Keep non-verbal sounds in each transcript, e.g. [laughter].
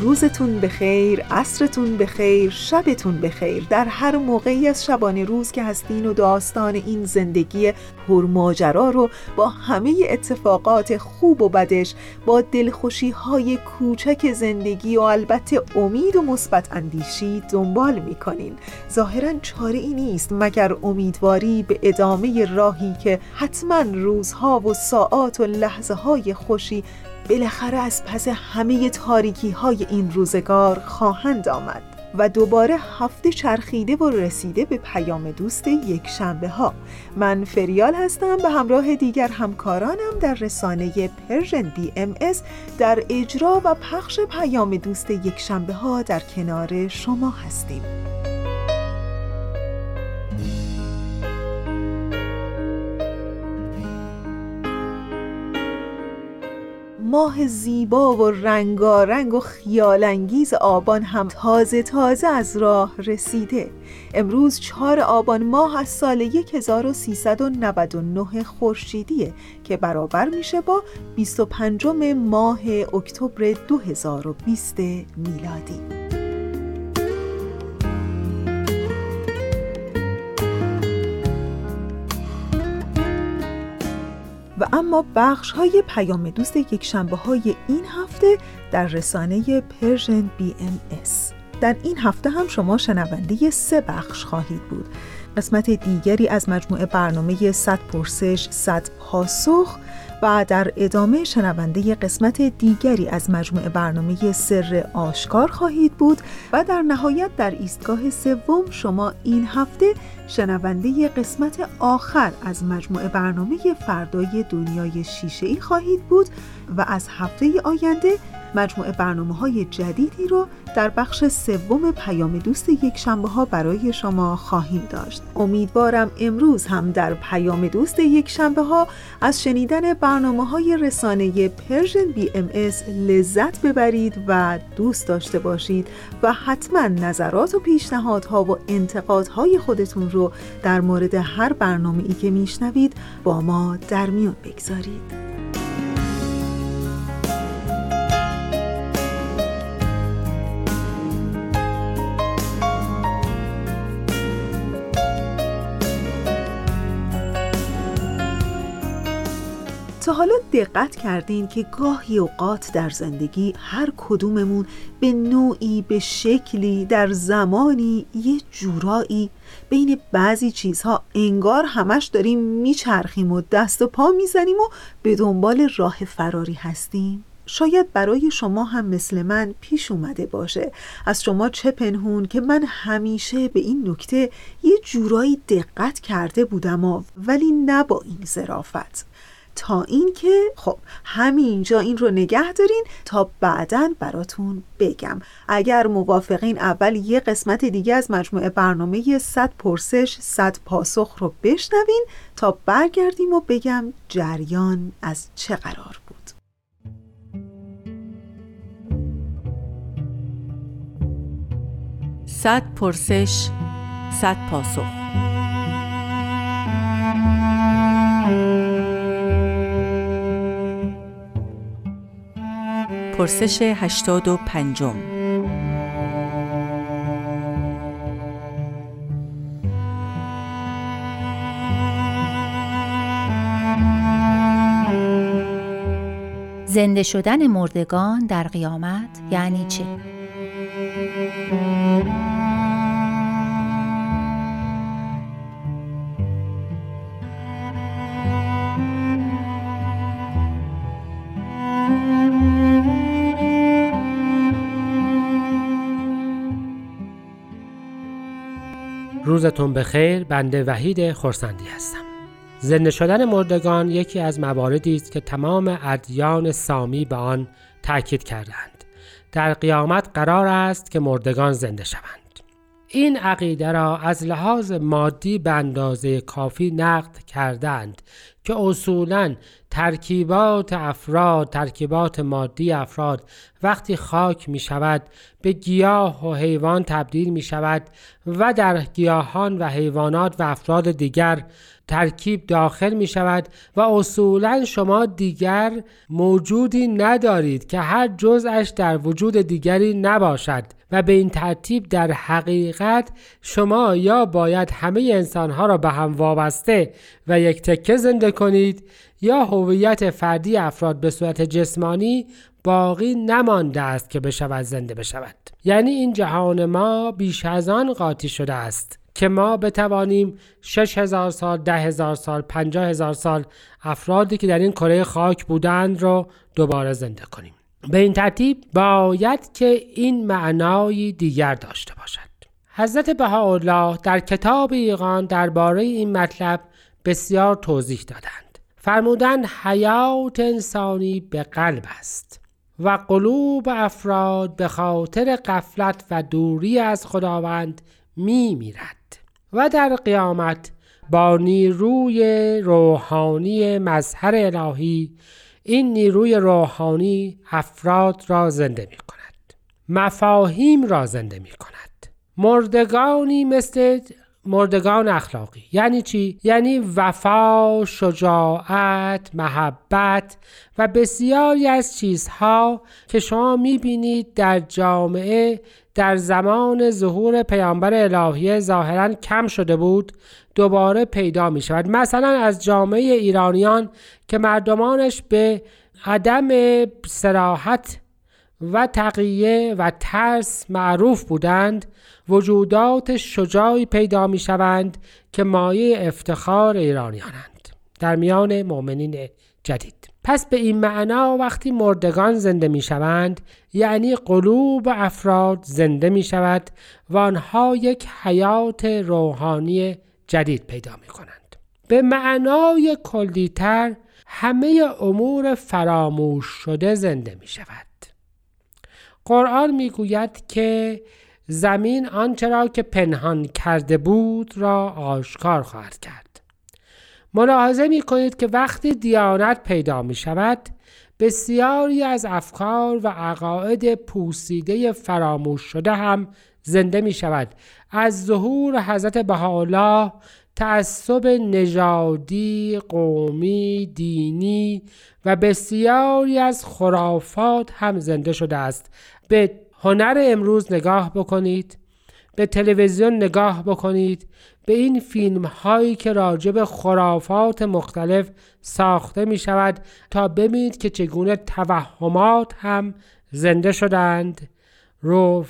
روزتون بخیر، عصرتون بخیر، شبتون بخیر. در هر موقعی از شبانه روز که هستین و داستان این زندگی پرماجرا رو با همه اتفاقات خوب و بدش با دلخوشی های کوچک زندگی و البته امید و مثبت اندیشی دنبال می‌کنین. ظاهرا چاره ای نیست مگر امیدواری به ادامه راهی که حتما روزها و ساعات و لحظه های خوشی بالاخره از پس همه تاریکی های این روزگار خواهند آمد و دوباره هفته چرخیده و رسیده به پیام دوست یک شنبه ها من فریال هستم به همراه دیگر همکارانم در رسانه Persian BMS در اجرا و پخش پیام دوست یک شنبه ها در کنار شما هستیم. ماه زیبا و رنگارنگ و خیال‌انگیز آبان هم تازه تازه از راه رسیده. امروز چهار آبان ماه از سال 1399 خورشیدیه که برابر میشه با 25 ماه اکتبر 2020 میلادی. و اما بخش های پیام دوست یک شنبه های این هفته در رسانه Persian BMS. در این هفته هم شما شنونده سه بخش خواهید بود قسمت دیگری از مجموعه برنامه 100 پرسش 100 پاسخ و در ادامه شنونده قسمت دیگری از مجموعه برنامه سر آشکار خواهید بود و در نهایت در ایستگاه سوم شما این هفته شنونده قسمت آخر از مجموعه برنامه فردای دنیای شیشه ای خواهید بود و از هفته آینده مجموعه برنامه های جدیدی رو در بخش سوم پیام دوست یک شنبه ها برای شما خواهیم داشت. امیدوارم امروز هم در پیام دوست یک شنبه ها از شنیدن برنامه های رسانه Persian BMS لذت ببرید و دوست داشته باشید و حتما نظرات و پیشنهادها و انتقادهای خودتون رو در مورد هر برنامه ای که میشنوید با ما در میون بگذارید. تا حالا دقت کردین که گاهی اوقات در زندگی هر کدوممون به نوعی به شکلی در زمانی یه جورایی بین بعضی چیزها انگار همش داریم میچرخیم و دست و پا می‌زنیم و به دنبال راه فراری هستیم. شاید برای شما هم مثل من پیش اومده باشه. از شما چه پنهون که من همیشه به این نکته یه جورایی دقت کرده بودم ولی نه با این ظرافت. تا اینکه خب همینجا این رو نگه دارین تا بعدا براتون بگم. اگر موافقین اول یه قسمت دیگه از مجموعه برنامه 100 پرسش 100 پاسخ رو بشنوین تا برگردیم و بگم جریان از چه قرار بود. صد پرسش صد پاسخ. پرسش هشتاد و پنجم زنده شدن مردگان در قیامت یعنی چه؟ روزتون بخیر. بنده وحید خورسندی هستم. زنده شدن مردگان یکی از مواردی است که تمام ادیان سامی به آن تاکید کردند در قیامت قرار است که مردگان زنده شوند. این عقیده را از لحاظ مادی به اندازه کافی نقد کردند که اصولا ترکیبات افراد ترکیبات مادی افراد وقتی خاک می شود به گیاه و حیوان تبدیل می شود و در گیاهان و حیوانات و افراد دیگر ترکیب داخل می شود و اصولا شما دیگر موجودی ندارید که هر جزش در وجود دیگری نباشد و به این ترتیب در حقیقت شما یا باید همه انسانها را به هم وابسته و یک تکه زنده کنید یا هویت فردی افراد به صورت جسمانی باقی نمانده است که بشود زنده بشود یعنی این جهان ما بیش از آن قاطی شده است که ما بتوانیم 6000 سال، ده هزار سال، پنجاه هزار سال افرادی که در این کره خاک بودند رو دوباره زنده کنیم. به این ترتیب باید که این معنای دیگر داشته باشد. حضرت بهاءالله در کتاب ایقان درباره این مطلب بسیار توضیح دادند. فرمودند حیات انسانی به قلب است و قلوب افراد به خاطر قفلت و دوری از خداوند می میرد. و در قیامت با نیروی روحانی مظهر الهی این نیروی روحانی افراد را زنده می کند مفاهیم را زنده می کند مردگانی مثل مردگان اخلاقی یعنی چی؟ یعنی وفا، شجاعت، محبت و بسیاری از چیزها که شما می‌بینید در جامعه در زمان ظهور پیامبر الهی ظاهرا کم شده بود دوباره پیدا می شود مثلا از جامعه ایرانیان که مردمانش به عدم سراحت و تقیه و ترس معروف بودند. وجودات شجاعی پیدا می شوند که مایه افتخار ایرانیانند. در میان مؤمنین جدید. پس به این معنا وقتی مردگان زنده می شوند یعنی قلوب افراد زنده می شود و آنها یک حیات روحانی جدید پیدا می کنند. به معنای کلیتر همه امور فراموش شده زنده می شود. قرآن می گوید که زمین آنچه را که پنهان کرده بود را آشکار خواهد کرد. ملاحظه می کنید که وقتی دیانت پیدا می شود بسیاری از افکار و عقاید پوسیده فراموش شده هم زنده می شود از ظهور حضرت بهاءالله تعصب نژادی قومی دینی و بسیاری از خرافات هم زنده شده است. به هنر امروز نگاه بکنید به تلویزیون نگاه بکنید به این فیلم هایی که راجع به خرافات مختلف ساخته می شود تا ببینید که چگونه توهمات هم زنده شدند رو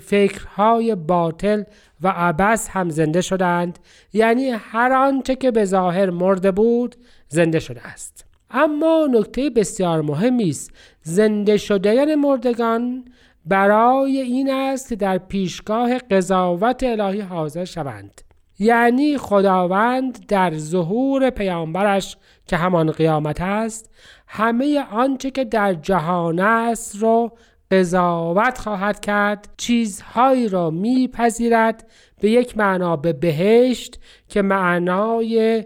فکرهای باطل و عبس هم زنده شدند. یعنی هر آنچه که به ظاهر مرده بود زنده شده است. اما نکته بسیار مهمی است. زنده شدن مردگان برای این است که در پیشگاه قضاوت الهی حاضر شوند. یعنی خداوند در ظهور پیامبرش که همان قیامت است همه آنچه که در جهان است رو قضاوت خواهد کرد چیزهایی را میپذیرد به یک معنا به بهشت که معنای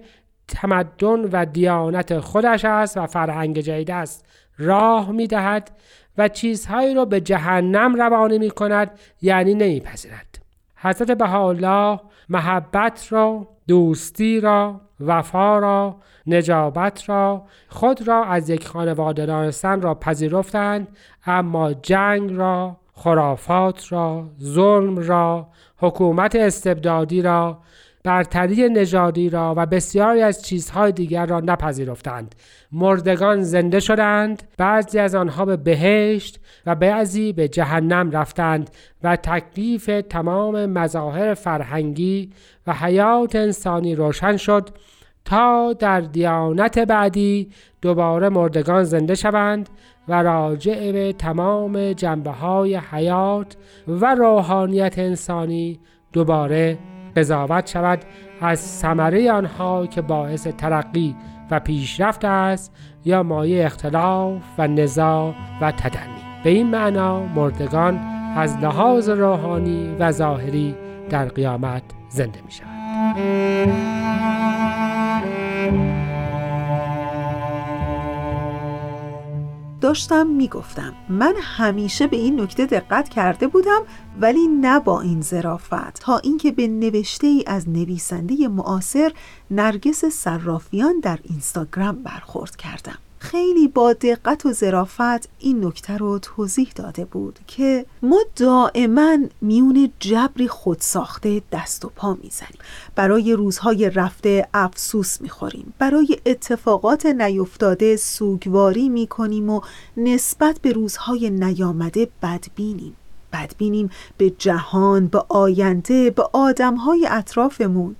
تمدن و دیانت خودش است و فرهنگ جدید است. راه می‌دهد و چیزهایی را به جهنم روانه می کند یعنی نمیپذیرد. حضرت بهاءالله محبت را دوستی را وفا را نجابت را خود را از یک خانواده دانستن را پذیرفتند اما جنگ را خرافات را ظلم را حکومت استبدادی را برتری نژادی را و بسیاری از چیزهای دیگر را نپذیرفتند. مردگان زنده شدند بعضی از آنها به بهشت و بعضی به جهنم رفتند و تکلیف تمام مظاهر فرهنگی و حیات انسانی روشن شد تا در دیانت بعدی دوباره مردگان زنده شوند و راجع به تمام جنبه های حیات و روحانیت انسانی دوباره قضاوت شود از ثمره آنها که باعث ترقی و پیشرفت است یا مایه اختلاف و نزاع و تدنی به این معنا مردگان از لحاظ روحانی و ظاهری در قیامت زنده می شود. داشتم می‌گفتم. من همیشه به این نکته دقت کرده بودم ولی نه با این ظرافت. تا اینکه به نوشته ای از نویسنده معاصر نرگس صرافیان در اینستاگرام برخورد کردم. خیلی با دقت و ظرافت این نکته رو توضیح داده بود که ما دائما میون جبری خودساخته دست و پا می‌زنیم. برای روزهای رفته افسوس می‌خوریم. برای اتفاقات نیفتاده سوگواری می‌کنیم و نسبت به روزهای نیامده بدبینیم. بدبینیم به جهان به آینده به آدمهای اطرافمون.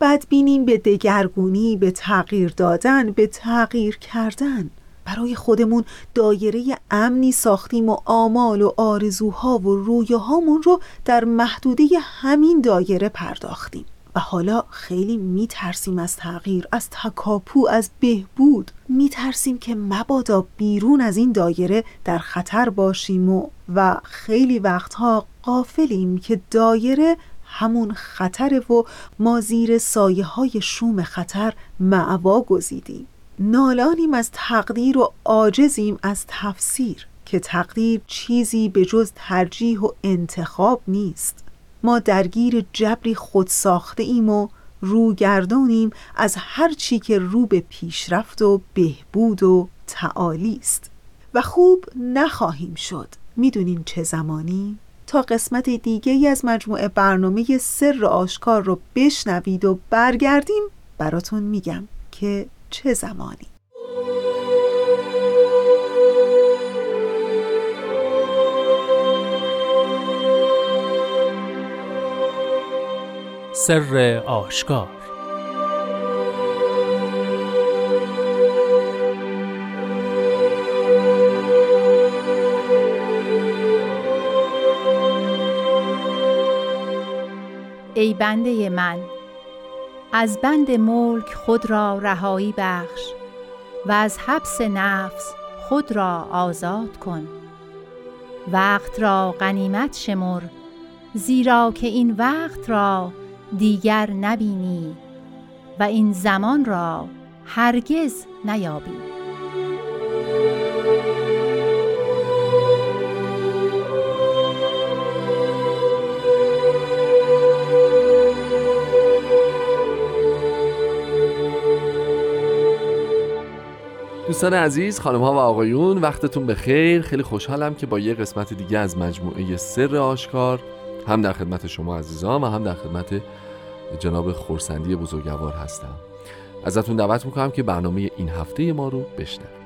بدبینیم به دگرگونی به تغییر دادن به تغییر کردن. برای خودمون دایره امنی ساختیم و آمال و آرزوها و رویاهامون رو در محدوده همین دایره پرداختیم. و حالا خیلی میترسیم از تغییر از تکاپو از بهبود. میترسیم که مبادا بیرون از این دایره در خطر باشیم و و خیلی وقتها قافلیم که دایره همون خطره و ما زیر سایه های شوم خطر معوا گزیدیم. نالانیم از تقدیر و عاجزیم از تفسیر که تقدیر چیزی به جز ترجیح و انتخاب نیست. ما درگیر جبری خود ساخته ایم و روگردانیم از هر چی که رو به پیشرفت و بهبود و تعالی است. و خوب نخواهیم شد. می‌دونین چه زمانی؟ تا قسمت دیگه ای از مجموعه برنامه سر آشکار رو بشنوید و برگردیم براتون میگم که چه زمانی. سر آشکار. ای بنده من از بند ملک خود را رهایی بخش و از حبس نفس خود را آزاد کن. وقت را غنیمت شمر زیرا که این وقت را دیگر نبینی و این زمان را هرگز نیابی. دوستان عزیز خانم ها و آقایون وقتتون به خیر خیلی خوشحالم که با یه قسمت دیگه از مجموعه سر آشکار هم در خدمت شما عزیزان و هم در خدمت جناب خورسندی بزرگوار هستم. ازتون دعوت می‌کنم که برنامه این هفته ما رو بشنوید.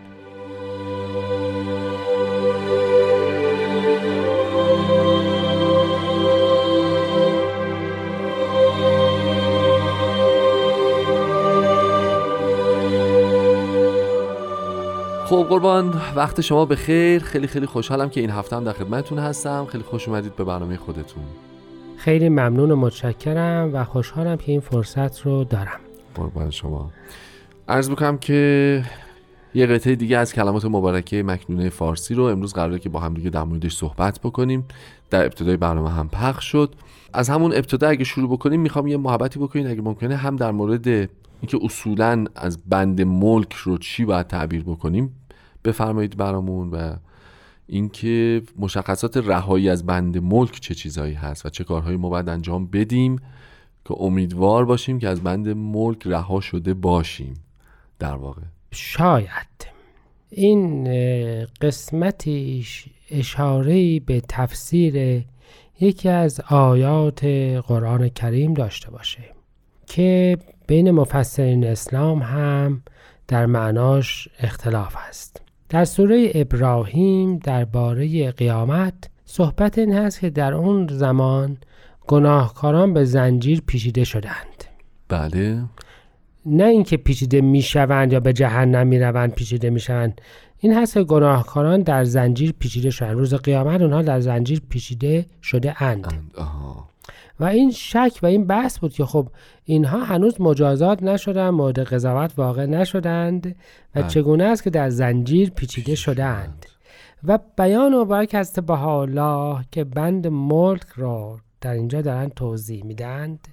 خب قربان وقت شما به خیر. خیلی خیلی خوشحالم که این هفته هم در خدمتتون هستم. خیلی خوش اومدید به برنامه خودتون. خیلی ممنون و متشکرم و خوشحالم که این فرصت رو دارم. قربان شما. عرض بکنم که یه قطعه دیگه از کلمات مبارکه مکنونه فارسی رو امروز قراره که با هم دیگه در موردش صحبت بکنیم. در ابتدای برنامه هم پخش شد. از همون ابتدا اگه شروع بکنیم می‌خوام یه محبتی بکنید اگه ممکنه هم در مورد اینکه اصولا از بند ملک رو چی باید تعبیر بکنیم. بفرمایید برامون و اینکه مشخصات رهایی از بند ملک چه چیزهایی هست و چه کارهایی ما باید انجام بدیم که امیدوار باشیم که از بند ملک رها شده باشیم. در واقع. شاید. این قسمتیش اشاره به تفسیر یکی از آیات قرآن کریم داشته باشه که بین مفسرین اسلام هم در معناش اختلاف است در سوره ابراهیم درباره قیامت صحبت این هست که در اون زمان گناهکاران به زنجیر پیچیده شدند. بله. نه اینکه پیچیده می‌شوند یا به جهنم می‌روند پیچیده می‌شوند. این هست که گناهکاران در زنجیر پیچیده شدند. روز قیامت اونها در زنجیر پیچیده شده اند. و این شک و این بحث بود که خب اینها هنوز مجازات نشدن مورد قضاوت واقع نشدند و بله. چگونه است که در زنجیر پیچیده شدند؟ و بیان مبارک از الله که بند ملک را در اینجا دارن توضیح میدند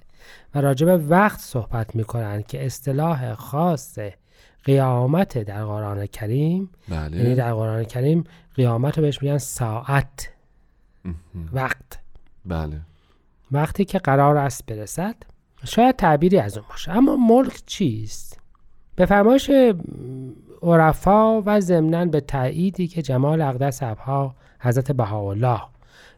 و راجع به وقت صحبت می‌کنند که اصطلاح خاص قیامت در قرآن کریم یعنی بله در قرآن کریم قیامت رو بهش میگن ساعت وقت. بله. وقتی که قرار است برسد شاید تعبیری از اون باشه. اما ملک چیست؟ به فرمایش عرفا و ضمنا به تأییدی که جمال اقدس ابها حضرت بهاءالله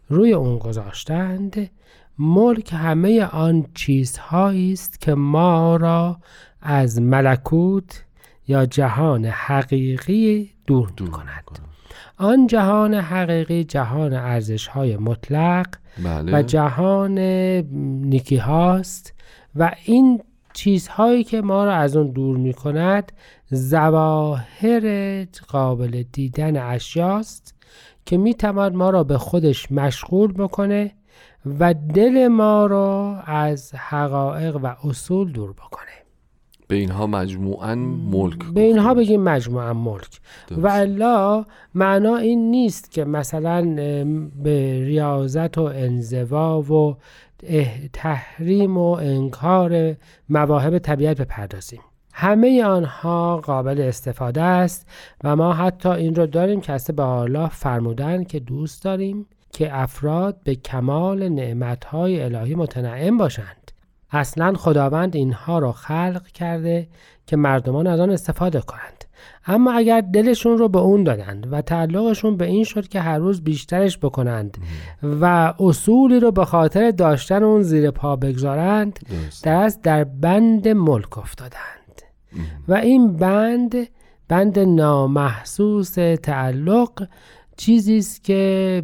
روی اون گذاشتند ملک همه آن چیزهایی است که ما را از ملکوت یا جهان حقیقی دور دور کند. آن جهان حقیقی جهان ارزش های مطلق بله. و جهان نیکی هاست و این چیزهایی که ما را از اون دور می کند زواهر قابل دیدن اشیاست که می تواند ما را به خودش مشغول بکنه و دل ما را از حقایق و اصول دور بکنه. به اینها مجموعاً ملک به اینها. بگیم مجموعا ملک. و الا معنا این نیست که مثلا به ریاضت و انزوا و تحریم و انکار مواهب طبیعت بپردازیم همه آنها قابل استفاده است و ما حتی این رو داریم که از به الله فرمودن که دوست داریم که افراد به کمال نعمتهای الهی متنعم باشند اصلا خداوند اینها را خلق کرده که مردمان از آن استفاده کنند. اما اگر دلشون رو به اون دادند و تعلقشون به این شد که هر روز بیشترش بکنند و اصولی رو به خاطر داشتن اون زیر پا بگذارند از در بند ملک افتادند. و این بند بند نامحسوس تعلق چیزی است که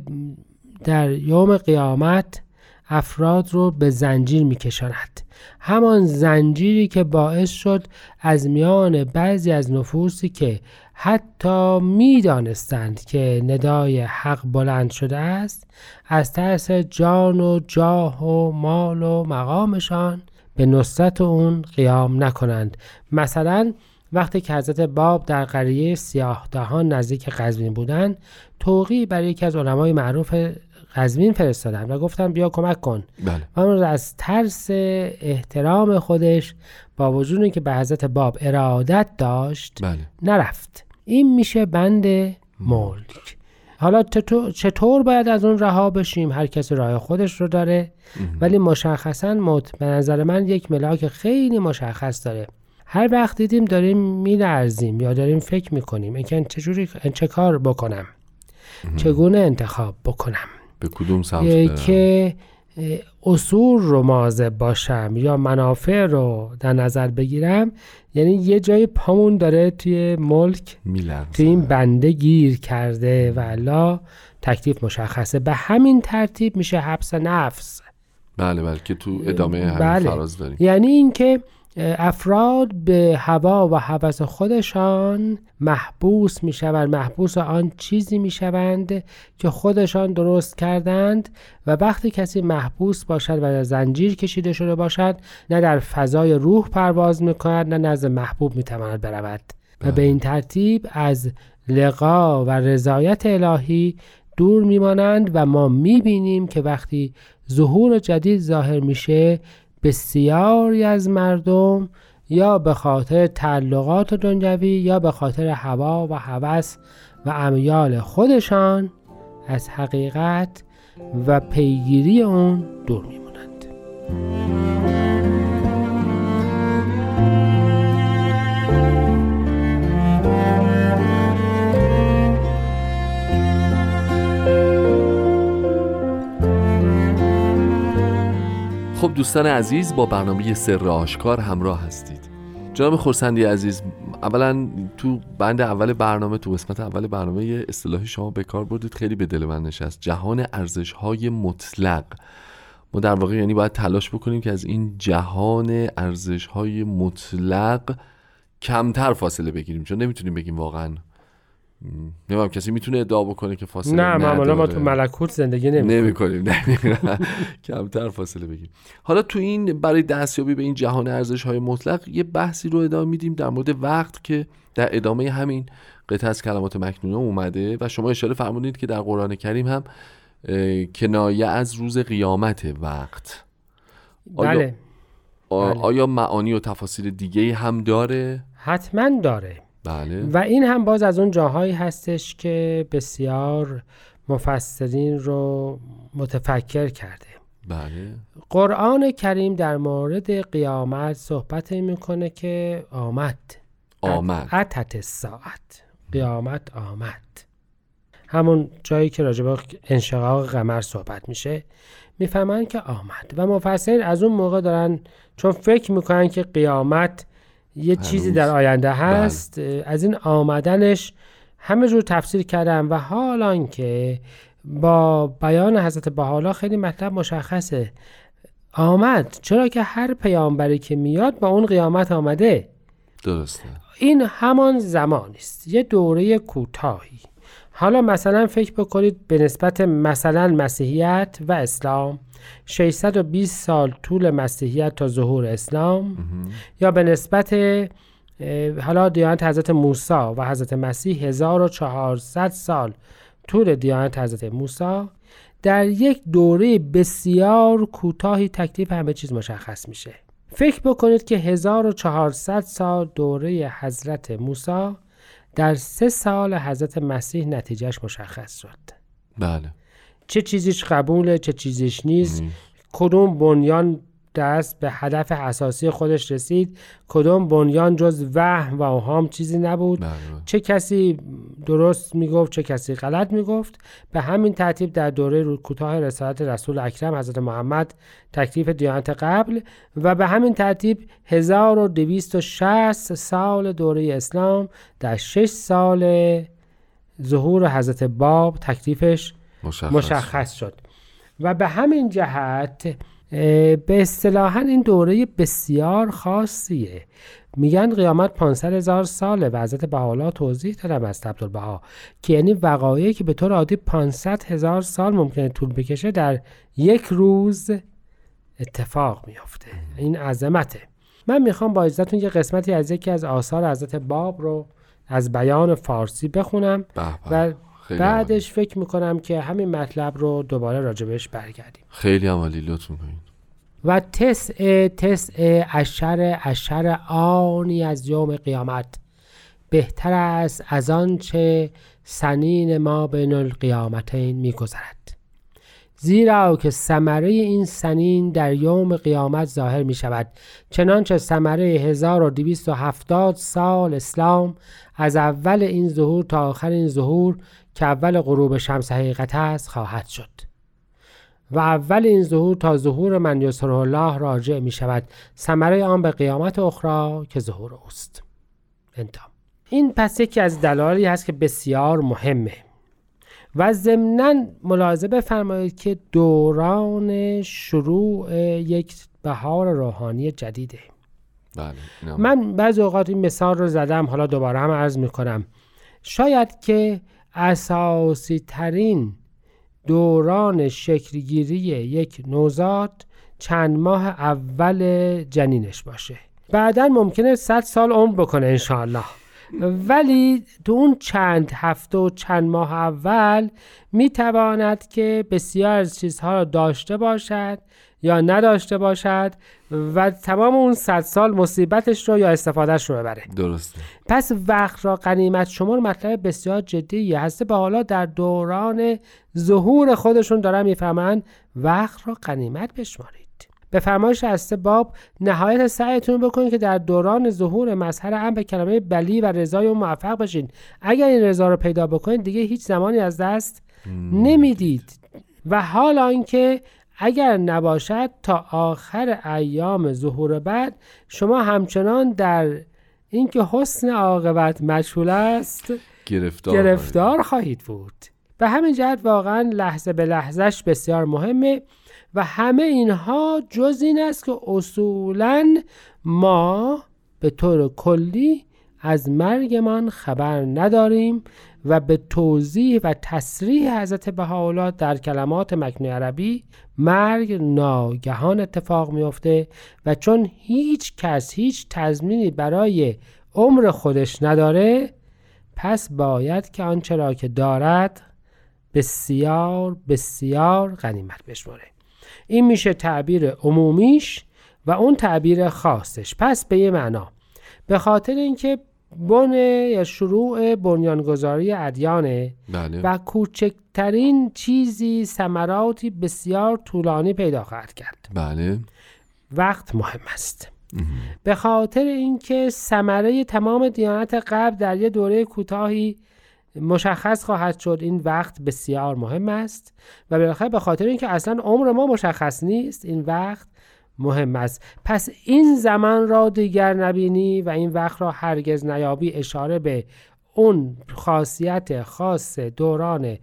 در یوم قیامت افراد رو به زنجیر میکشاند. همان زنجیری که باعث شد از میان بعضی از نفوسی که حتی می‌دانستند که ندای حق بلند شده است از ترس جان و جاه و مال و مقامشان به نصرت اون قیام نکنند. مثلا وقتی که حضرت باب در قریه سیاه دهان نزدیک قزوین بودند توقی برای یکی از علمای معروف قزوین فرستادن و گفتن بیا کمک کن. بله. و اون از ترس احترام خودش با وجود اینکه به حضرت باب ارادت داشت بله. نرفت. این میشه بند ملک. حالا چطور, باید از اون رها بشیم؟ هر کسی راه خودش رو داره. ولی مشخصا مت به نظر من یک ملاک خیلی مشخص داره. هر وقت دیدیم داریم میلرزیم یا داریم فکر می‌کنیم. اینکه چجوری چه کار بکنم. چگونه انتخاب بکنم. به کدوم سمت که اصول رو مواظب باشم یا منافع رو در نظر بگیرم یعنی یه جای پامون داره توی ملک توی این بنده گیر کرده و الا تکلیف مشخصه. به همین ترتیب میشه حبس نفس. بله بله که تو ادامه همین بله. فراز داریم. یعنی اینکه افراد به هوا و هوس خودشان محبوس می‌شوند. محبوس آن چیزی می‌شوند که خودشان درست کردند و وقتی کسی محبوس باشد و در زنجیر کشیده شده باشد نه در فضای روح پرواز می‌کند نه نزد محبوب می‌تواند برود. و به این ترتیب از لقا و رضایت الهی دور میمانند و ما می‌بینیم که وقتی ظهور جدید ظاهر میشه بسیاری از مردم یا به خاطر تعلقات دنیوی یا به خاطر هوا و هوس و امیال خودشان از حقیقت و پیگیری اون دور میمونند. خب دوستان عزیز با برنامه سر آشکار همراه هستید. جناب خورسندی عزیز اولا تو بند اول برنامه تو قسمت اول برنامه اصطلاحی شما به کار بردید خیلی به دل من نشست. جهان ارزش های مطلق. ما در واقع یعنی باید تلاش بکنیم که از این جهان ارزش های مطلق کمتر فاصله بگیریم. چون نمی‌تونیم بگیم واقعا نمیم کسی می‌تونه ادعا بکنه که فاصله نه معمولا ما. تو ملکوت زندگی نمی نمی کنیم کمتر فاصله بگیم حالا تو این برای دستیابی به این جهان ارزش های مطلق یه بحثی رو ادامه میدیم در مورد وقت که در ادامه همین قطعه از کلمات مکنونه اومده و شما اشاره فرمودید که در قرآن کریم هم کنایه از روز قیامت وقت آیا, بله بله. آیا معانی و تفاصیل دیگه هم داره؟ حتما داره بله. و این هم باز از اون جاهایی هستش که بسیار مفسرین رو متفکر کرده. بله. قرآن کریم در مورد قیامت صحبت می‌کنه که آمد. آمد. اتت ساعت قیامت آمد. همون جایی که راجع به انشقاق قمر صحبت میشه می‌فهمن که آمد. و مفسرین از اون موقع دارن چون فکر می‌کنن که قیامت یه چیزی. در آینده هست از این آمدنش همه جور تفسیر کردن و حالان که با بیان حضرت بحالا خیلی مطلب مشخصه. آمد. چرا که هر پیامبری که میاد با اون قیامت آمده؟ درسته. این همان زمان است یه دوره کوتاهی. حالا مثلا فکر بکنید به نسبت مثلا مسیحیت و اسلام 620 سال طول مسیحیت تا ظهور اسلام یا به نسبت حالا دیانت حضرت موسی و حضرت مسیح 1400 سال طول دیانت حضرت موسی در یک دوره بسیار کوتاهی تکلیف همه چیز مشخص میشه. فکر بکنید که 1400 سال دوره حضرت موسی در سه سال حضرت مسیح نتیجهش مشخص شد. بله. چه چیزیش قبوله چه چیزیش نیست کدوم بنیان دست به هدف اساسی خودش رسید. کدوم بنیان جز وهم و اوهام چیزی نبود. بله چه کسی درست می‌گفت چه کسی غلط می‌گفت. به همین ترتیب در دوره کوتاه رسالت رسول اکرم حضرت محمد تکلیف دیانت قبل و به همین ترتیب 1260 سال دوره اسلام در 6 سال ظهور حضرت باب تکلیفش مشخص, مشخص شد. و به همین جهت به اصطلاحا این دوره بسیار خاصیه. میگن قیامت 500 هزار ساله و حضرت بهاءالله توضیح دادم از عبدالبها که یعنی وقایعی که به طور عادی 500 هزار سال ممکنه طول بکشه در یک روز اتفاق میافته. این عظمته. من می‌خوام با اجازهتون یه قسمتی از یکی از آثار حضرت باب رو از بیان فارسی بخونم به به. و خیلی. بعدش فکر می‌کنم که همین مطلب رو دوباره راجبش برگردیم. خیلی عمالی لطف می‌کنید و تسع تسع اشر اشر آنی از یوم قیامت. بهتر است از آنچه سنین ما بین القیامتین میگذرد. زیرا که ثمره این سنین در یوم قیامت ظاهر می شود چنانچه ثمره 1270 سال اسلام از اول این ظهور تا آخر این ظهور که اول غروب شمس حقیقت است خواهد شد. و اول این ظهور تا ظهور من یسره الله راجع می شود. ثمره آن به قیامت اخرى که ظهور اوست. انتها این پس یکی از دلایلی هست که بسیار مهمه. و ضمنا ملاحظه بفرمایید که دوران شروع یک بهار روحانی جدیده. بله من بعضی اوقات این مثال رو زدم حالا دوباره هم عرض می‌کنم. شاید که اساسی ترین دوران شکلگیری یک نوزاد چند ماه اول جنینش باشه. بعدا ممکنه 100 سال عمر بکنه انشاءالله. ولی تو اون چند هفته و چند ماه اول می‌تواند که بسیار از چیزها را داشته باشد یا نداشته باشد و تمام اون صد سال مصیبتش رو یا استفادهش رو ببره. درسته. پس وقت را غنیمت شمار مطلب بسیار جدیه. هسته به حالا در دوران ظهور خودشون دارن می‌فهمن وقت را غنیمت بشمارید. به فرمایش هسته باب نهایت سعیتون بکنید که در دوران ظهور مظهر ام به کلمه بلی و رضای اون موفق بشین. اگر این رضا رو پیدا بکنید دیگه هیچ زمانی از دست نمی‌دید. و حال آنکه اگر نباشد تا آخر ایام ظهور بعد شما همچنان در اینکه حسن عاقبت مجهول است گرفتار گرفتار خواهید بود. به همین جهت واقعا لحظه به لحظهش بسیار مهمه و همه اینها جز این است که اصولا ما به طور کلی از مرگمان خبر نداریم و به توضیح و تصریح حضرت بهاءالله در کلمات مکنون عربی مرگ ناگهان اتفاق میافته و چون هیچ کس هیچ تضمینی برای عمر خودش نداره پس باید که آنچه را که دارد بسیار بسیار غنیمت بشماره. این میشه تعبیر عمومیش و اون تعبیر خاصش. پس به یه معنا به خاطر اینکه بن یا شروع بنیانگذاری ادیانه بله. و کوچکترین چیزی ثمراتی بسیار طولانی پیدا خواهد کرد. بله. وقت مهم است. به خاطر اینکه ثمره تمام دیانت قبل در یه دوره کوتاهی مشخص خواهد شد این وقت بسیار مهم است. و بالاخره به خاطر اینکه اصلا عمر ما مشخص نیست این وقت مهم است. پس این زمان را دیگر نبینی و این وقت را هرگز نیابی اشاره به اون خاصیت خاص دوران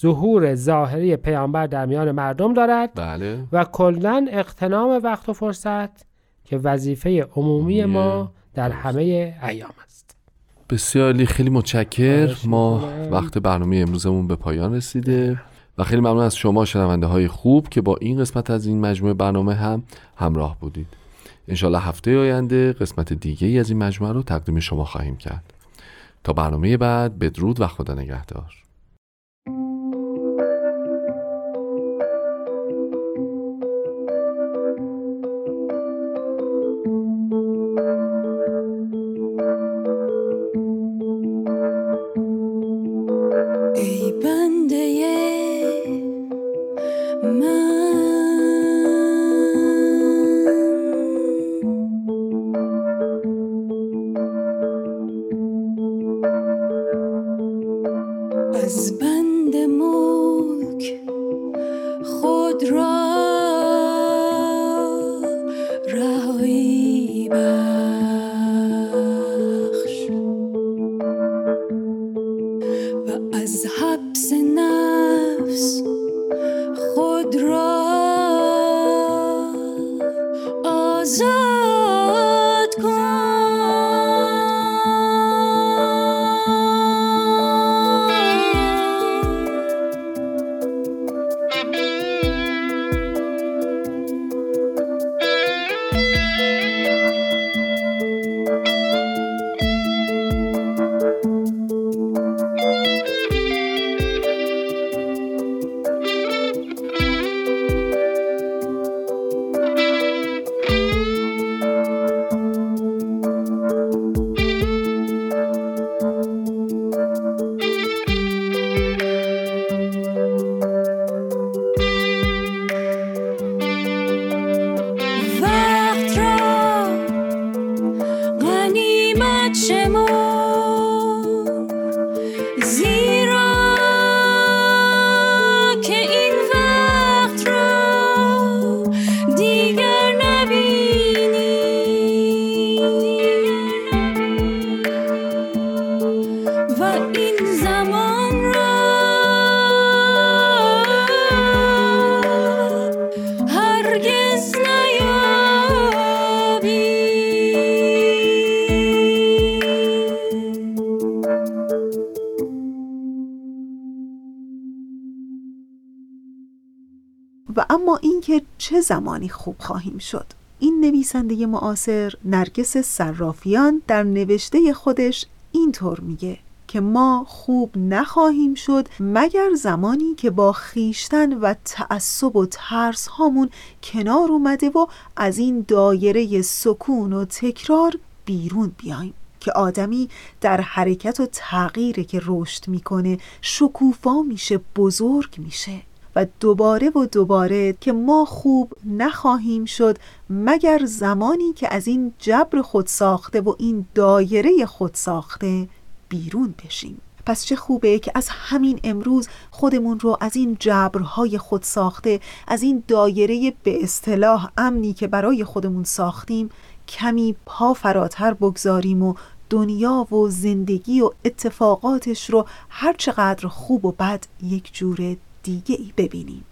ظهور ظاهری پیامبر در میان مردم دارد بله. و کلا اقتنام وقت و فرصت که وظیفه عمومی ما در همه ایام است. بسیار خیلی متشکر ما. وقت برنامه امروزمون به پایان رسیده. و خیلی ممنون از شما شنونده های خوب که با این قسمت از این مجموعه برنامه هم همراه بودید. انشالله هفته آینده قسمت دیگه ای از این مجموعه رو تقدیم شما خواهیم کرد. تا برنامه بعد بدرود و خدا نگهدار. چه زمانی خوب خواهیم شد. این نویسنده معاصر نرگس صرافیان در نوشته خودش اینطور میگه که ما خوب نخواهیم شد مگر زمانی که با خیشتن و تعصب و ترس هامون کنار اومده و از این دایره سکون و تکرار بیرون بیایم. که آدمی در حرکت و تغییره که رشد می‌کنه شکوفا میشه بزرگ میشه. و دوباره و دوباره که ما خوب نخواهیم شد مگر زمانی که از این جبر خود ساخته و این دایره خود ساخته بیرون بشیم. پس چه خوبه که از همین امروز خودمون رو از این جبرهای خود ساخته از این دایره به اصطلاح امنی که برای خودمون ساختیم کمی پا فراتر بگذاریم و دنیا و زندگی و اتفاقاتش رو هر چقدر خوب و بد یک جور دیگه ای ببینیم.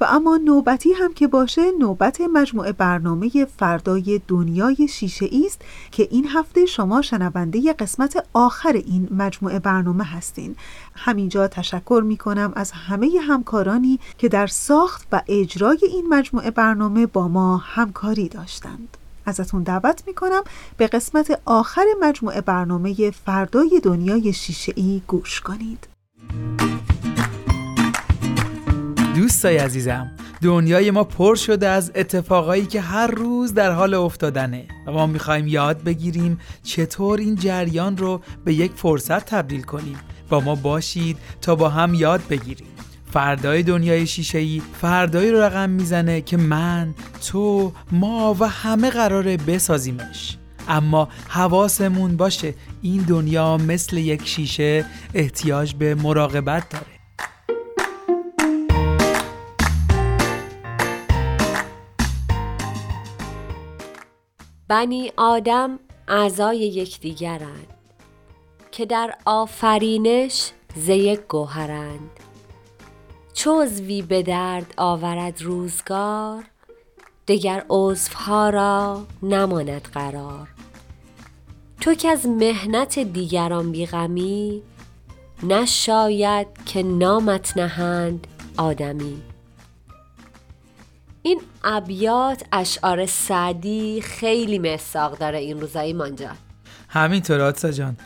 و اما نوبتی هم که باشه نوبت مجموعه برنامه فردای دنیای شیشه است که این هفته شما شنونده قسمت آخر این مجموعه برنامه هستین. همینجا تشکر می کنم از همه همکارانی که در ساخت و اجرای این مجموعه برنامه با ما همکاری داشتند. ازتون دعوت می کنم به قسمت آخر مجموعه برنامه فردای دنیای شیشه ای گوش کنید. دوستای عزیزم دنیای ما پر شده از اتفاقایی که هر روز در حال افتادنه و ما می‌خوایم یاد بگیریم چطور این جریان رو به یک فرصت تبدیل کنیم. با ما باشید تا با هم یاد بگیریم. فردای دنیای شیشه‌ای فردایی رو رقم می‌زنه که من تو ما و همه قراره بسازیمش. اما حواسمون باشه این دنیا مثل یک شیشه احتیاج به مراقبت داره. بنی آدم اعضای یکدیگرند که در آفرینش ز یک گوهرند. چو عضوی به درد آورد روزگار دگر عضوها را نماند قرار. تو که از مهنت دیگران بیغمی نشاید که نامت نهند آدمی. این ابیات اشعار سعدی خیلی مساق داره این روزایی مانجا. همینطور آتسا جان.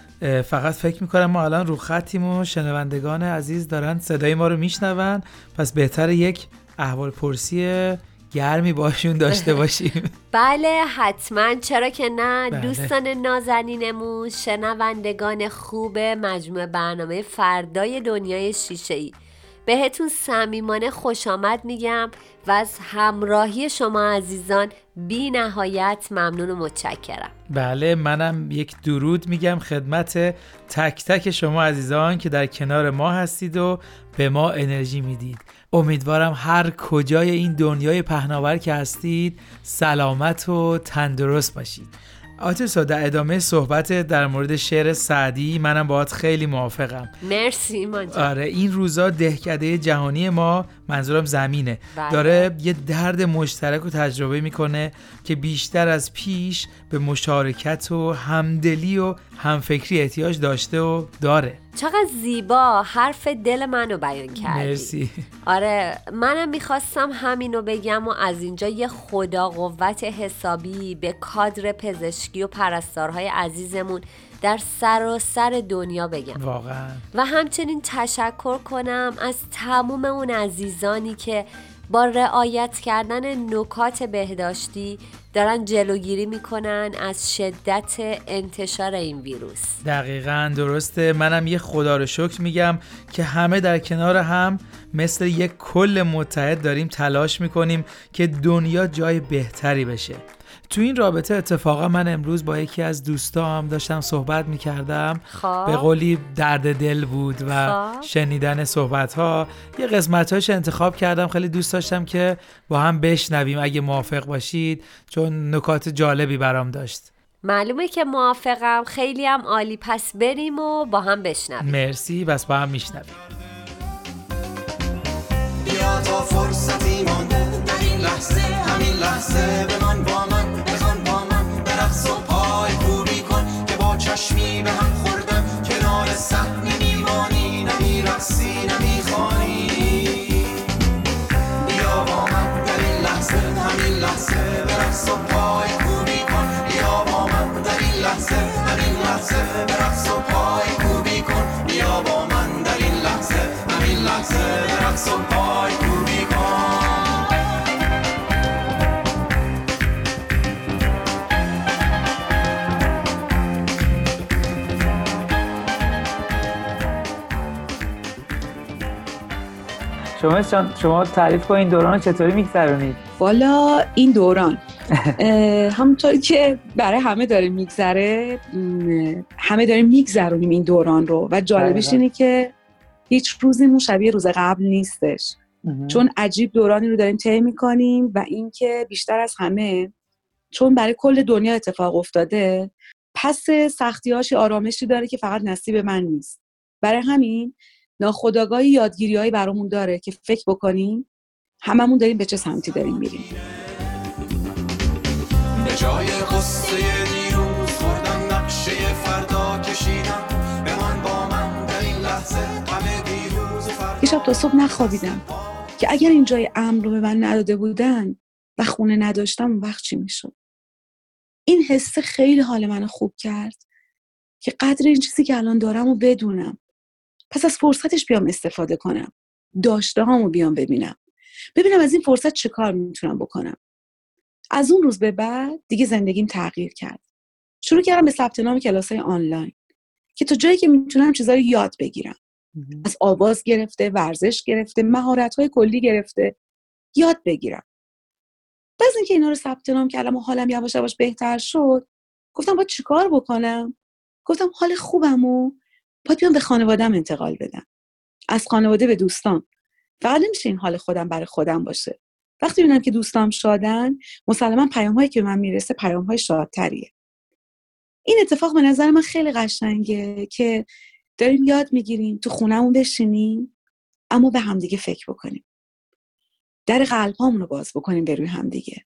فقط فکر می‌کنم ما الان رو خطیم و شنوندگان عزیز دارن صدای ما رو میشنون. پس بهتر یک احوال پرسی گرمی باشون داشته باشیم. [laughs] [laughs] بله حتما. چرا که نه؟ بله. دوستان نازنینمون شنوندگان خوب مجموعه برنامه فردای دنیای شیشه ای بهتون صمیمانه خوش آمد میگم و از همراهی شما عزیزان بی نهایت ممنون و متشکرم. بله منم یک درود میگم خدمت تک تک شما عزیزان که در کنار ما هستید و به ما انرژی می‌دید. امیدوارم هر کجای این دنیای پهناور که هستید سلامت و تندرست باشید. آتیسا در ادامه صحبت در مورد شعر سعدی منم باهات خیلی موافقم مرسی ایمان. آره این روزا دهکده جهانی ما منظورم زمینه. بله. داره یه درد مشترک رو تجربه می‌کنه که بیشتر از پیش به مشارکت و همدلی و همفکری احتیاج داشته و داره. چقدر زیبا. حرف دل منو بیان کردی. مرسی. آره منم می‌خواستم همینو بگم و از اینجا یه خدا قوت حسابی به کادر پزشکی و پرستارهای عزیزمون در سراسر دنیا بگم. واقعا. و همچنین تشکر کنم از تموم اون عزیزانی که با رعایت کردن نکات بهداشتی دارن جلوگیری می‌کنن از شدت انتشار این ویروس. دقیقا درسته. منم یه خدا رو شکر میگم که همه در کنار هم مثل یک کل متحد داریم تلاش می‌کنیم که دنیا جای بهتری بشه. تو این رابطه اتفاقا من امروز با یکی از دوستام داشتم صحبت می‌کردم. خب. به قولی درد دل بود و خب. شنیدن صحبت ها یه قسمت انتخاب کردم. خیلی دوست داشتم که با هم بشنویم. اگه موافق باشید چون نکات جالبی برام داشت. معلومه که موافقم. خیلی هم عالی. پس بریم و با هم بشنویم. مرسی. بس با هم میشنویم. بیا تا فرصتی مانده. در این لحظه همین لحظه بمان با من چشمی به هم خوردن کنار صحنه شما شما تعریف کنین دوران چطوری میگذرونید؟ والا این دوران. [laughs] اه، همونطوری که برای همه داره میگذره همه داریم میگذرونیم این دوران رو. و جالبش. اینه که هیچ روزیمون شبیه روز قبل نیستش. چون عجیب دورانی رو داریم طی می‌کنیم و اینکه بیشتر از همه چون برای کل دنیا اتفاق افتاده پس سختیاش آرامشی داره که فقط نصیب من نیست. برای همین ناخداگاهی یادگیری برامون داره که فکر بکنیم هممون داریم به چه سمتی داریم میریم. به جای قصه دیروز نقشه فردا کشیدم. بمان با من در این لحظه همه دیروز فردا. یه شب تا صبح نخوابیدم که اگر این جای امن رو به من نداده بودن و خونه نداشتم اون وقت چی می‌شد؟ این حس خیلی حال منو خوب کرد که قدر این چیزی که الان دارم و بدونم پس از فرصتش بیام استفاده کنم. داشته هامو بیام ببینم. ببینم از این فرصت چه کار می‌تونم بکنم. از اون روز به بعد دیگه زندگیم تغییر کرد. شروع کردم به ثبت نام کلاس های آنلاین که تا جایی که می‌تونم چیزا رو یاد بگیرم. از آواز گرفته ورزش گرفته مهارت های کلی گرفته یاد بگیرم. بعد اینکه اینا رو ثبت نام کردم و حالم یواش یواش بهتر شد گفتم باید چیکار بکنم؟ گفتم حال خوبم و باید بیام به خانوادم انتقال بدم. از خانواده به دوستان. فقط نمیشه این حال خودم برای خودم باشه. وقتی ببینم که دوستام شادن مسلما پیام هایی که من می‌رسه پیام های شادتریه. این اتفاق به نظر من خیلی قشنگه که داریم یاد می‌گیریم تو خونهمون بشینیم اما به همدیگه فکر بکنیم. در قلب رو باز بکنیم به روی همدیگه.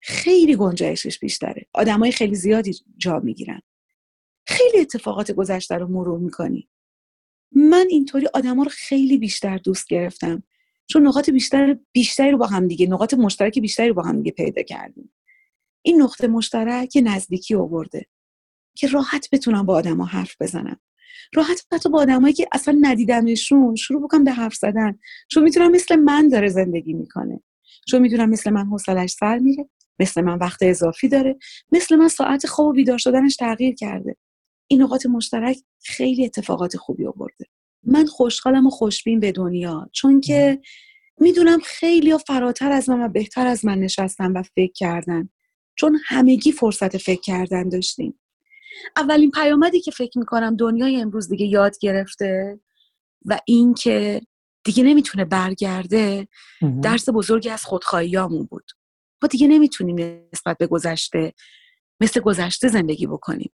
خیلی گنجایشش بیشتره. آدمای خیلی زیادی جا می‌گیرن. خیلی اتفاقات گذشته رو مرور می‌کنی. من اینطوری آدما رو خیلی بیشتر دوست گرفتم چون نقاط بیشتر بیشتری رو با هم دیگه نقاط مشترک بیشتری رو با هم دیگه پیدا کردیم. این نقطه مشترک نزدیکی آورده که راحت بتونم با آدما حرف بزنم. راحت حتی با آدمایی که اصلا ندیدمشون شروع بکنم به حرف زدن چون می‌تونم مثل من داره زندگی می‌کنه. چون می‌دونم مثل من حوصلش سر میره مثل من وقت اضافی داره مثل من ساعت خواب و بیدار شدنش تغییر کرده. این نقاط مشترک خیلی اتفاقات خوبی آورده. من خوشحالم و خوشبین به دنیا چون که می‌دونم خیلی فراتر از من و بهتر از من نشستن و فکر کردن چون همگی فرصت فکر کردن داشتیم. اولین پیامدی که فکر می‌کنم دنیای امروز دیگه یاد گرفته و این که دیگه نمی‌تونه برگرده درس بزرگی از خودخواهیامون بود. ما دیگه نمی‌تونیم نسبت به گذشته مثل گذشته زندگی بکنیم.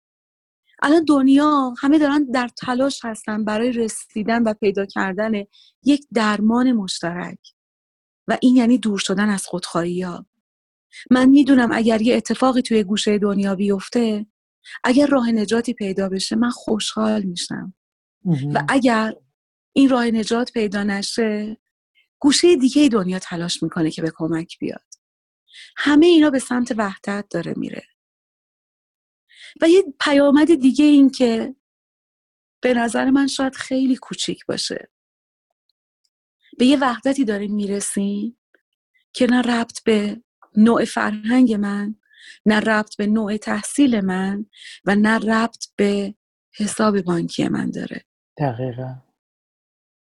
الان دنیا همه دارن در تلاش هستن برای رسیدن و پیدا کردن یک درمان مشترک. و این یعنی دور شدن از خودخواهی ها من می‌دونم اگر یه اتفاقی توی گوشه دنیا بیفته اگر راه نجاتی پیدا بشه من خوشحال میشم. و اگر این راه نجات پیدا نشه گوشه دیگه دنیا تلاش می‌کنه که به کمک بیاد. همه اینا به سمت وحدت داره میره. و یه پیامد دیگه این که به نظر من شاید خیلی کوچیک باشه. به یه وحدتی داریم می‌رسیم که نه ربط به نوع فرهنگ من نه ربط به نوع تحصیل من و نه ربط به حساب بانکی من داره. دقیقا.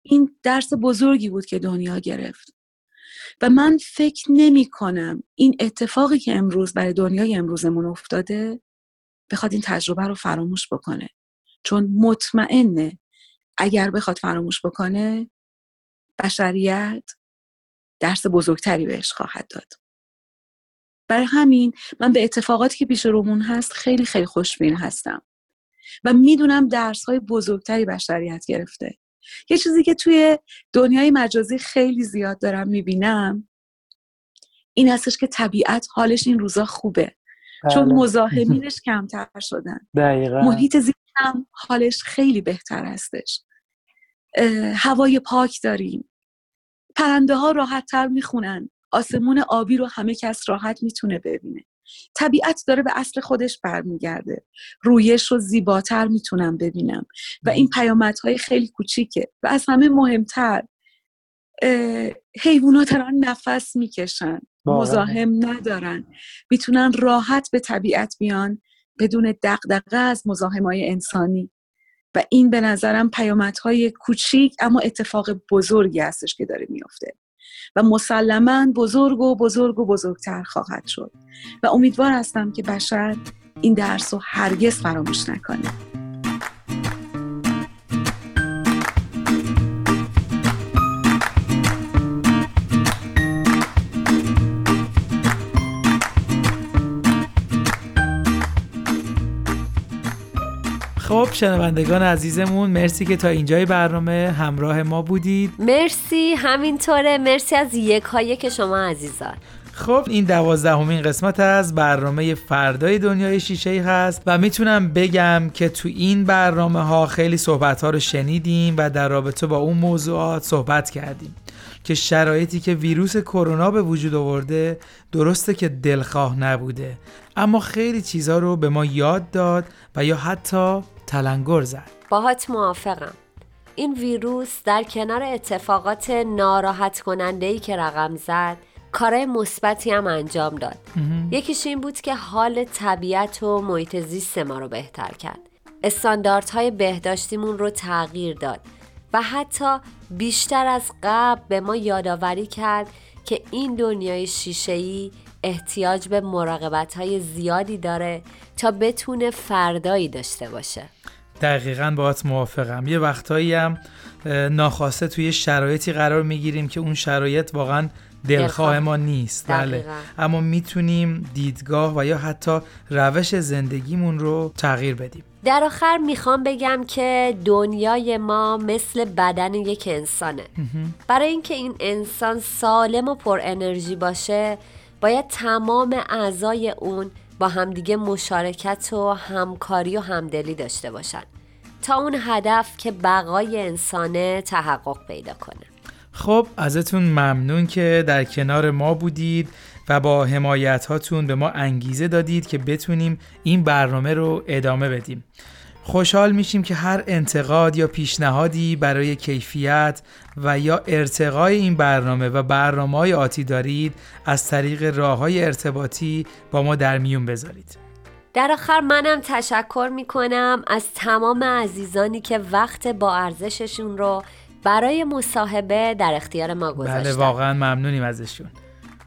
این درس بزرگی بود که دنیا گرفت. و من فکر نمی کنم این اتفاقی که امروز برای دنیای امروزمون افتاده بخواد این تجربه رو فراموش بکنه. چون مطمئنه اگر بخواد فراموش بکنه بشریت درس بزرگتری بهش خواهد داد. برای همین من به اتفاقاتی که پیش رومون هست خیلی خیلی خوشبین هستم و می‌دونم درس های بزرگتری بشریت گرفته. یه چیزی که توی دنیای مجازی خیلی زیاد دارم می‌بینم این هستش که طبیعت حالش این روزا خوبه. چون بله. مزاحمینش کمتر شدن. دقیقا. محیط زیست هم حالش خیلی بهتر هستش. هوای پاک داریم. پرنده ها راحت تر می‌خونن. آسمون آبی رو همه کس راحت می‌تونه ببینه. طبیعت داره به اصل خودش برمیگرده. رویش رو زیباتر می‌تونم ببینم. و این پیامدهای خیلی کوچیکه. و از همه مهمتر حیوانات دارن نفس می‌کشن. مزاحم ندارن. می‌تونن راحت به طبیعت بیان بدون دقدقه از مزاحم های انسانی. و این به نظرم پیامدهای کوچیک اما اتفاق بزرگی هستش که داره میفته و مسلما بزرگ و بزرگ و بزرگتر خواهد شد. و امیدوار هستم که بشر این درس رو هرگز فراموش نکنه. خب شنوندگان عزیزمون مرسی که تا اینجای برنامه همراه ما بودید. مرسی همینطوره. مرسی از یکایی که شما عزیزان. خب این دوازدهمین قسمت از برنامه فردای دنیای شیشه ای هست و می‌تونم بگم که تو این برنامه ها خیلی صحبت ها رو شنیدیم و در رابطه با اون موضوعات صحبت کردیم که شرایطی که ویروس کرونا به وجود آورده درسته که دلخواه نبوده اما خیلی چیزها رو به ما یاد داد و یا حتی تلنگر زد. باهات موافقم. این ویروس در کنار اتفاقات ناراحت کننده ای که رقم زد کارهای مثبتی هم انجام داد. یکیش این بود که حال طبیعت و محیط زیست ما رو بهتر کرد. استانداردهای بهداشتیمون رو تغییر داد و حتی بیشتر از قبل به ما یادآوری کرد که این دنیای شیشه‌ای احتیاج به مراقبت های زیادی داره تا بتونه فردایی داشته باشه. دقیقا باهات موافقم. یه وقتایی هم ناخواسته توی شرایطی قرار می‌گیریم که اون شرایط واقعا دلخواه. ما نیست. بله. اما می‌تونیم دیدگاه و یا حتی روش زندگیمون رو تغییر بدیم. در آخر می‌خوام بگم که دنیای ما مثل بدن یک انسانه. برای اینکه این انسان سالم و پر انرژی باشه باید تمام اعضای اون با همدیگه مشارکت و همکاری و همدلی داشته باشن تا اون هدف که بقای انسانه تحقق پیدا کنه. خب ازتون ممنون که در کنار ما بودید و با حمایت هاتون به ما انگیزه دادید که بتونیم این برنامه رو ادامه بدیم. خوشحال میشیم که هر انتقاد یا پیشنهادی برای کیفیت و یا ارتقای این برنامه و برنامه های آتی دارید از طریق راه های ارتباطی با ما در میون بذارید. در آخر منم تشکر می‌کنم از تمام عزیزانی که وقت با ارزششون رو برای مصاحبه در اختیار ما گذاشتن. بله واقعا ممنونیم ازشون.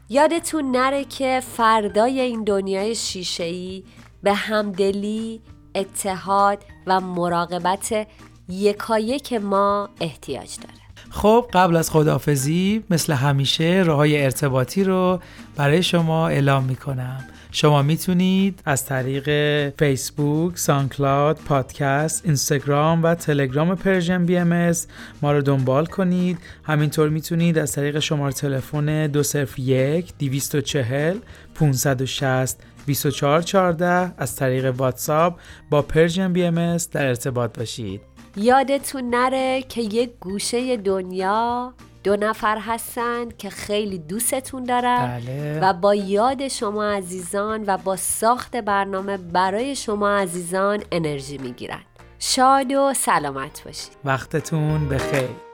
یادتون نره که فردای این دنیای شیشه‌ای به همدلی، اتحاد و مراقبت یکایک ما احتیاج داره. خب قبل از خداحافظی مثل همیشه راه های ارتباطی رو برای شما اعلام می‌کنم. شما می‌تونید از طریق فیسبوک، SoundCloud، پادکست، اینستاگرام و تلگرام Persian BMS ما رو دنبال کنید. همینطور می‌تونید از طریق شماره تلفن 201 240 560 2414 از طریق واتساپ با Persian BMS در ارتباط باشید. یادتون نره که یک گوشه دنیا دو نفر هستن که خیلی دوستتون دارن بله. و با یاد شما عزیزان و با ساخت برنامه برای شما عزیزان انرژی می‌گیرن. شاد و سلامت باشید. وقتتون بخیر.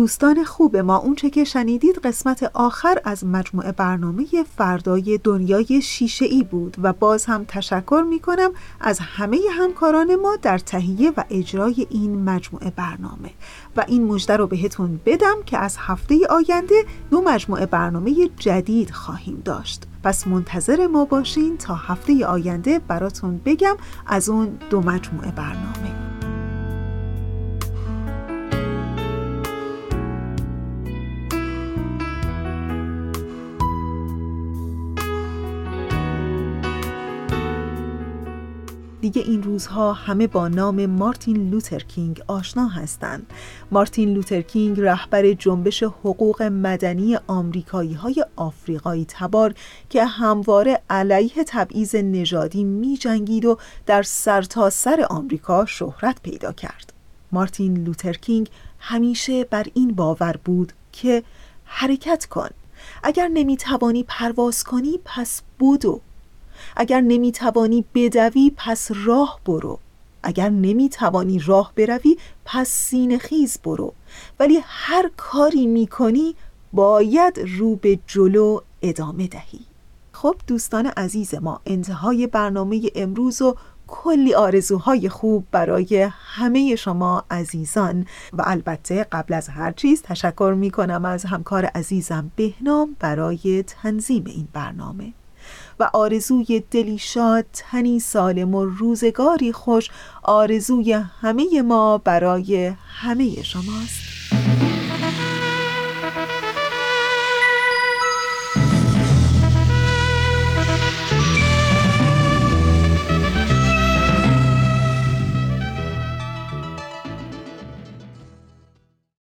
دوستان خوب ما اونچه که شنیدید قسمت آخر از مجموعه برنامه فردای دنیای شیشه ای بود و باز هم تشکر می کنم از همه همکاران ما در تهیه و اجرای این مجموعه برنامه. و این مژده رو بهتون بدم که از هفته آینده دو مجموعه برنامه جدید خواهیم داشت. پس منتظر ما باشین تا هفته آینده براتون بگم از اون دو مجموعه برنامه. دیگه این روزها همه با نام مارتین لوتر کینگ آشنا هستند. مارتین لوتر کینگ رهبر جنبش حقوق مدنی آمریکایی های آفریقایی تبار که همواره علیه تبعیض نژادی می جنگید و در سرتاسر سر آمریکا شهرت پیدا کرد. مارتین لوتر کینگ همیشه بر این باور بود که حرکت کن اگر نمی توانی پرواز کنی پس بودو اگر نمی توانی بدوی پس راه برو. اگر نمی توانی راه بروی پس سینه خیز برو. ولی هر کاری می کنی باید رو به جلو ادامه دهی. خب دوستان عزیز ما انتهای برنامه امروز و کلی آرزوهای خوب برای همه شما عزیزان. و البته قبل از هر چیز تشکر می کنم از همکار عزیزم بهنام برای تنظیم این برنامه. و آرزوی دلی شاد تنی سالم و روزگاری خوش آرزوی همه ما برای همه شماست.